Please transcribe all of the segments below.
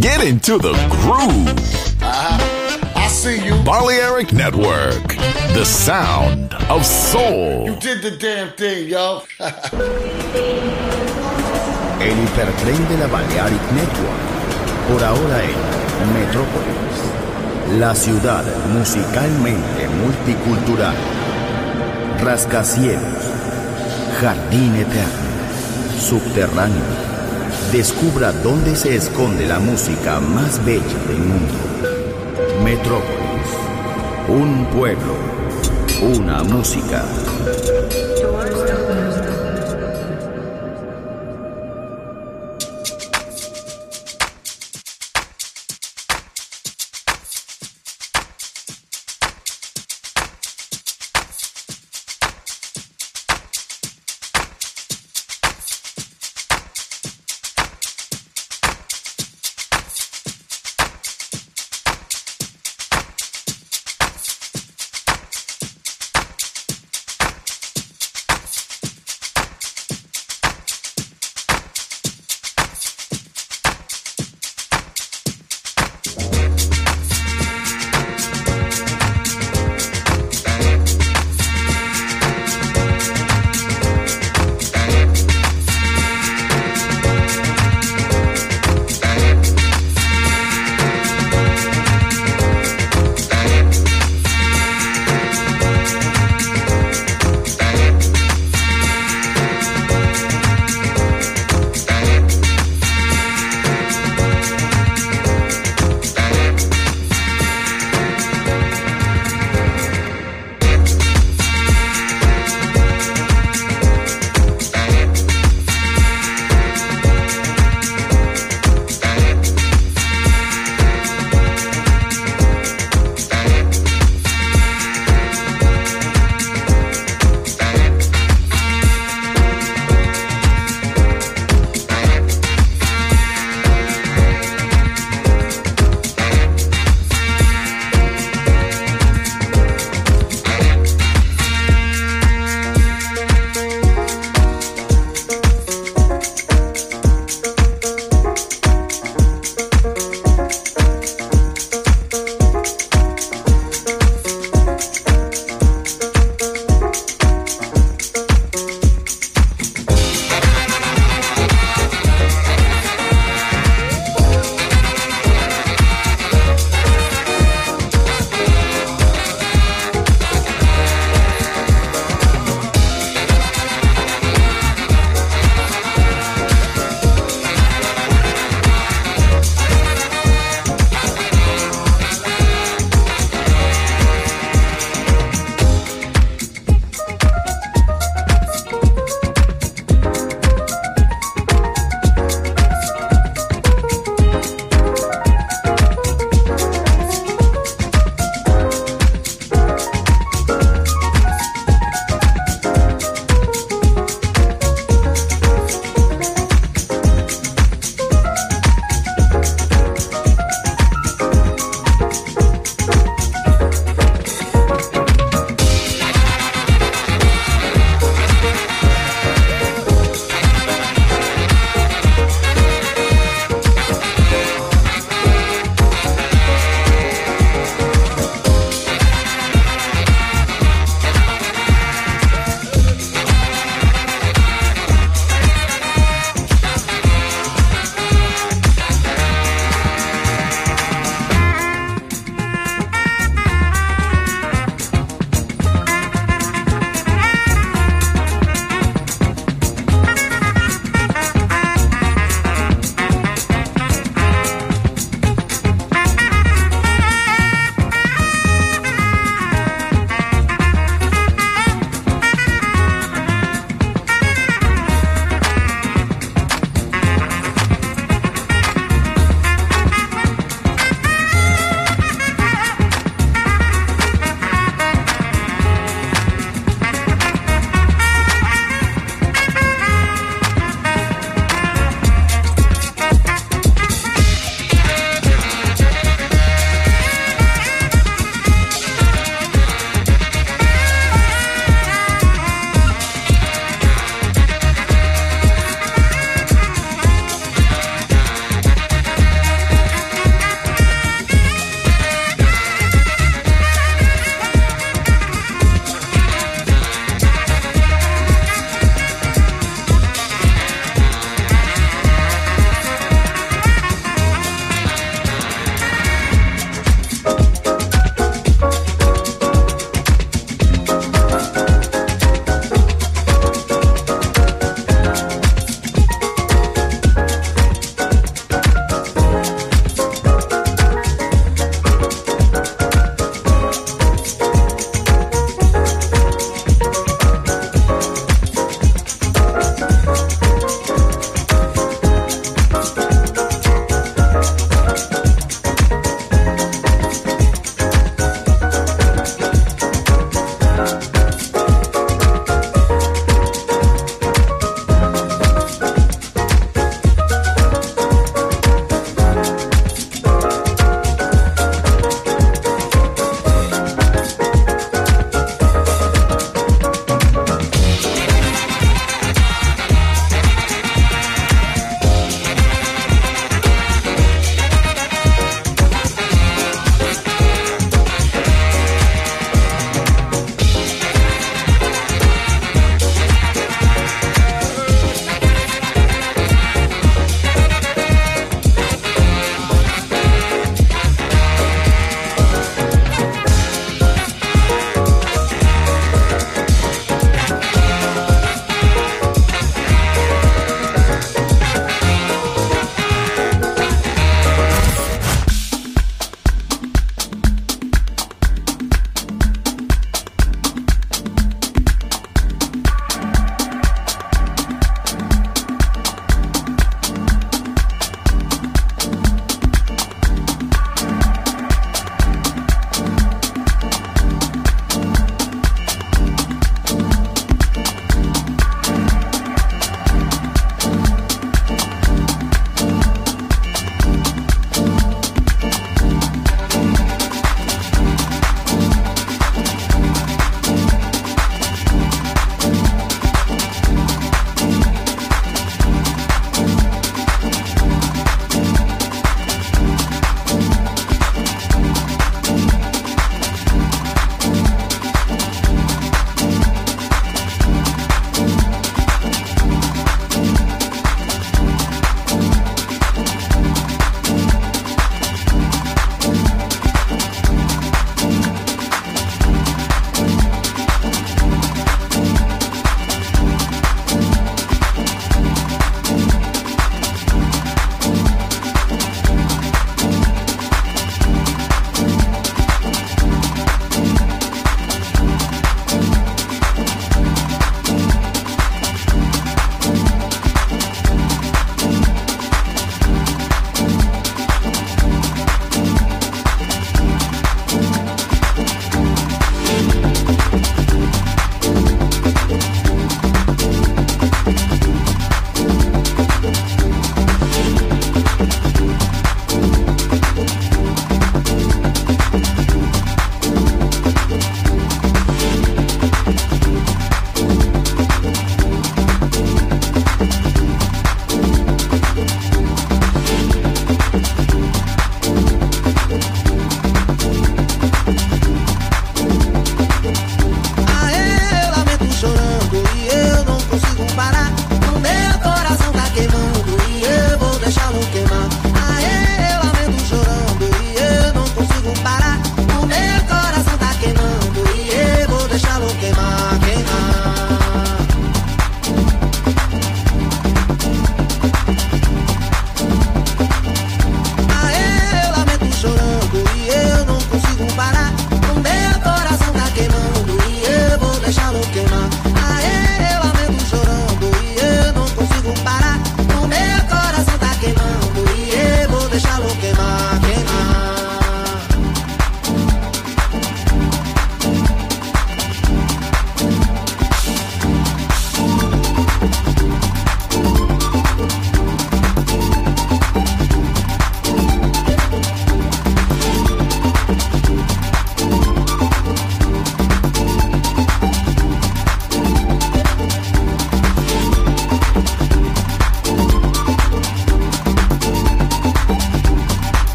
Get into the groove. Uh-huh. I see you. Balearic Network, the sound of soul. You did the damn thing, yo. El hipertren de la Balearic Network. Por ahora en Metrópolis. La ciudad musicalmente multicultural. Rascacielos. Jardín eterno. Subterráneo. Descubra dónde se esconde la música más bella del mundo. Metrópolis. Un pueblo. Una música.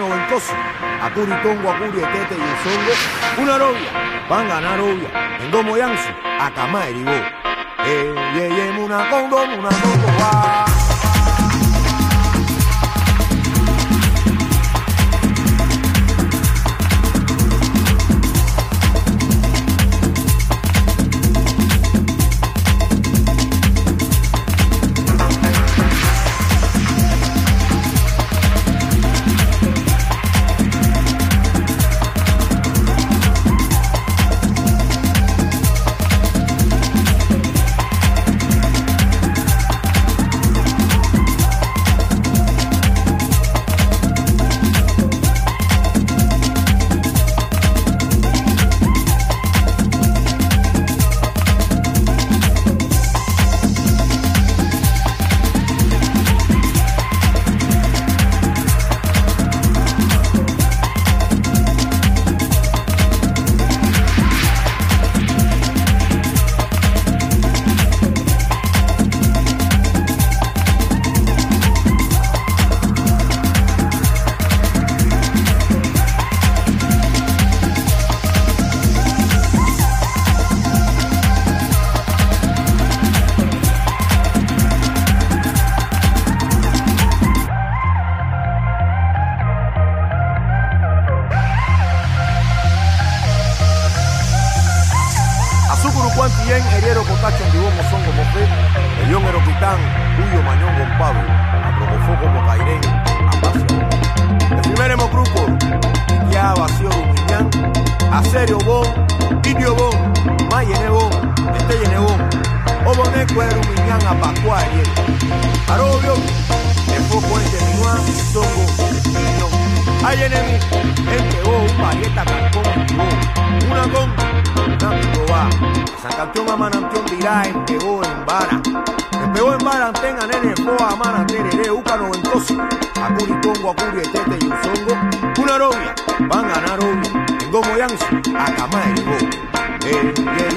Cubano Ventoso, Acuri Tongo, Acuri Etete y Usongo, una novia, van a ganar obvia, en Domo Yanzo, Acamá Eribó. Eh, eh, eh, una congo, una congo,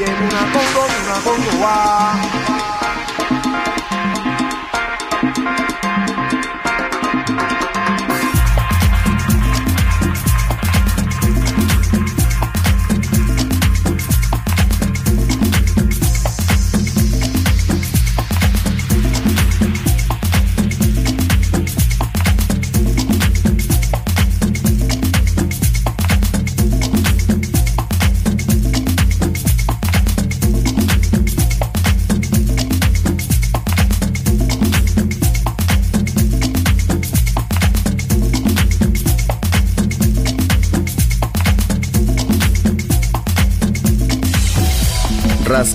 不能工作不能工作啊。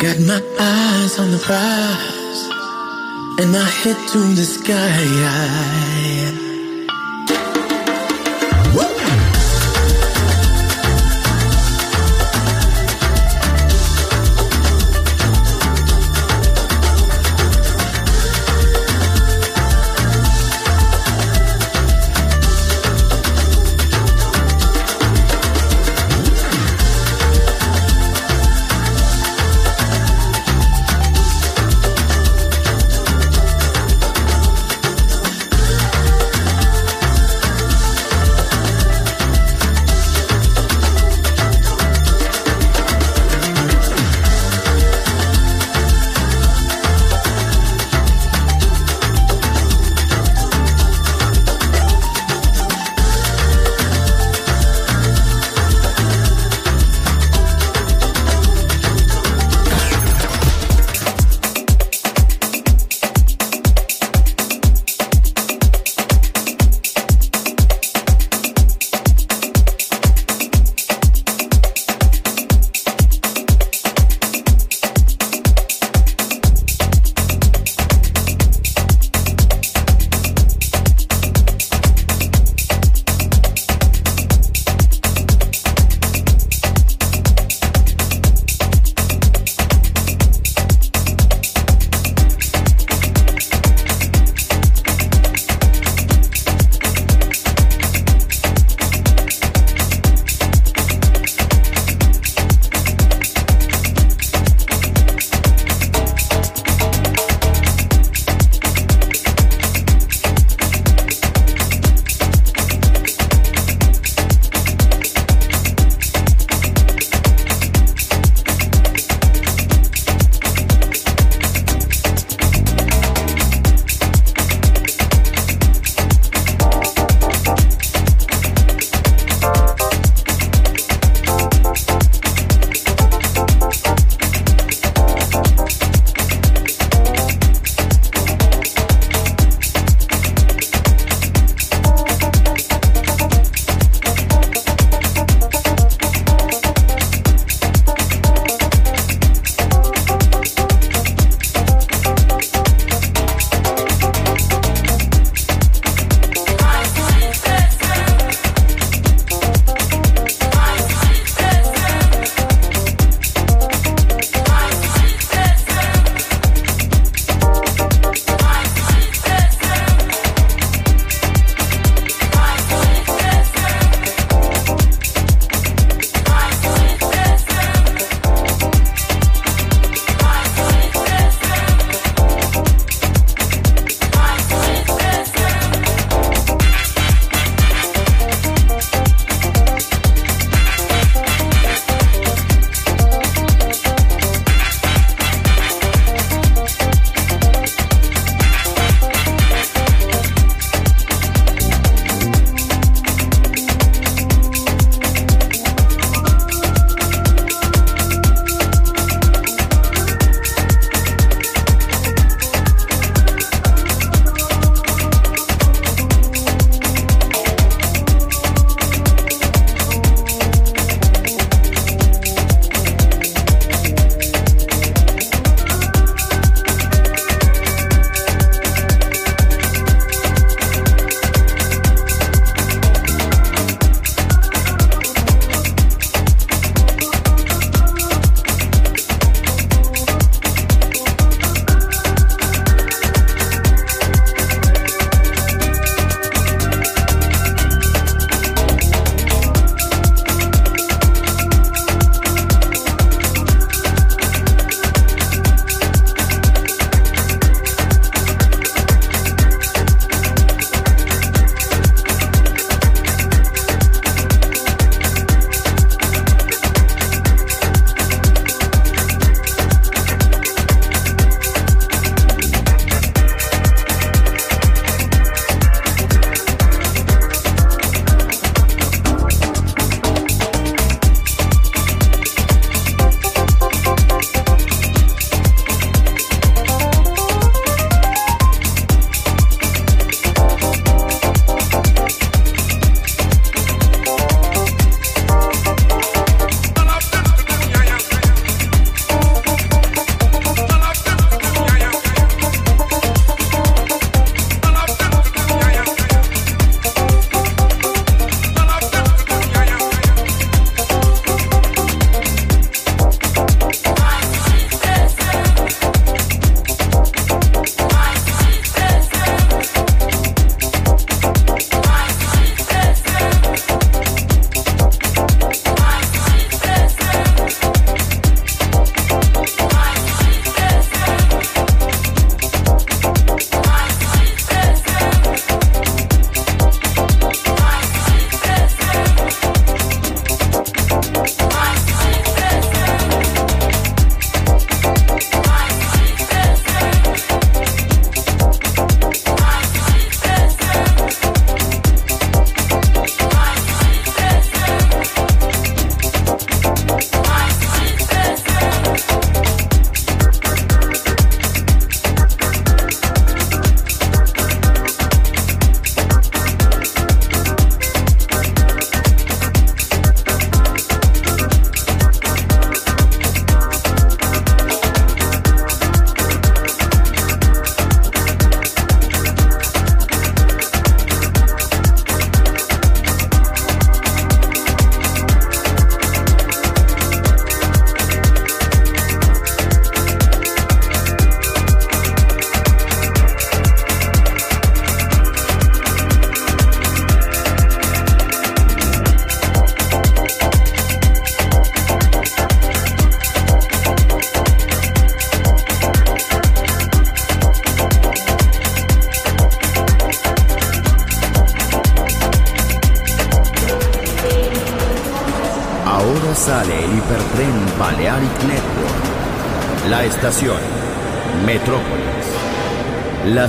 Got my eyes on the prize, and I head to the sky.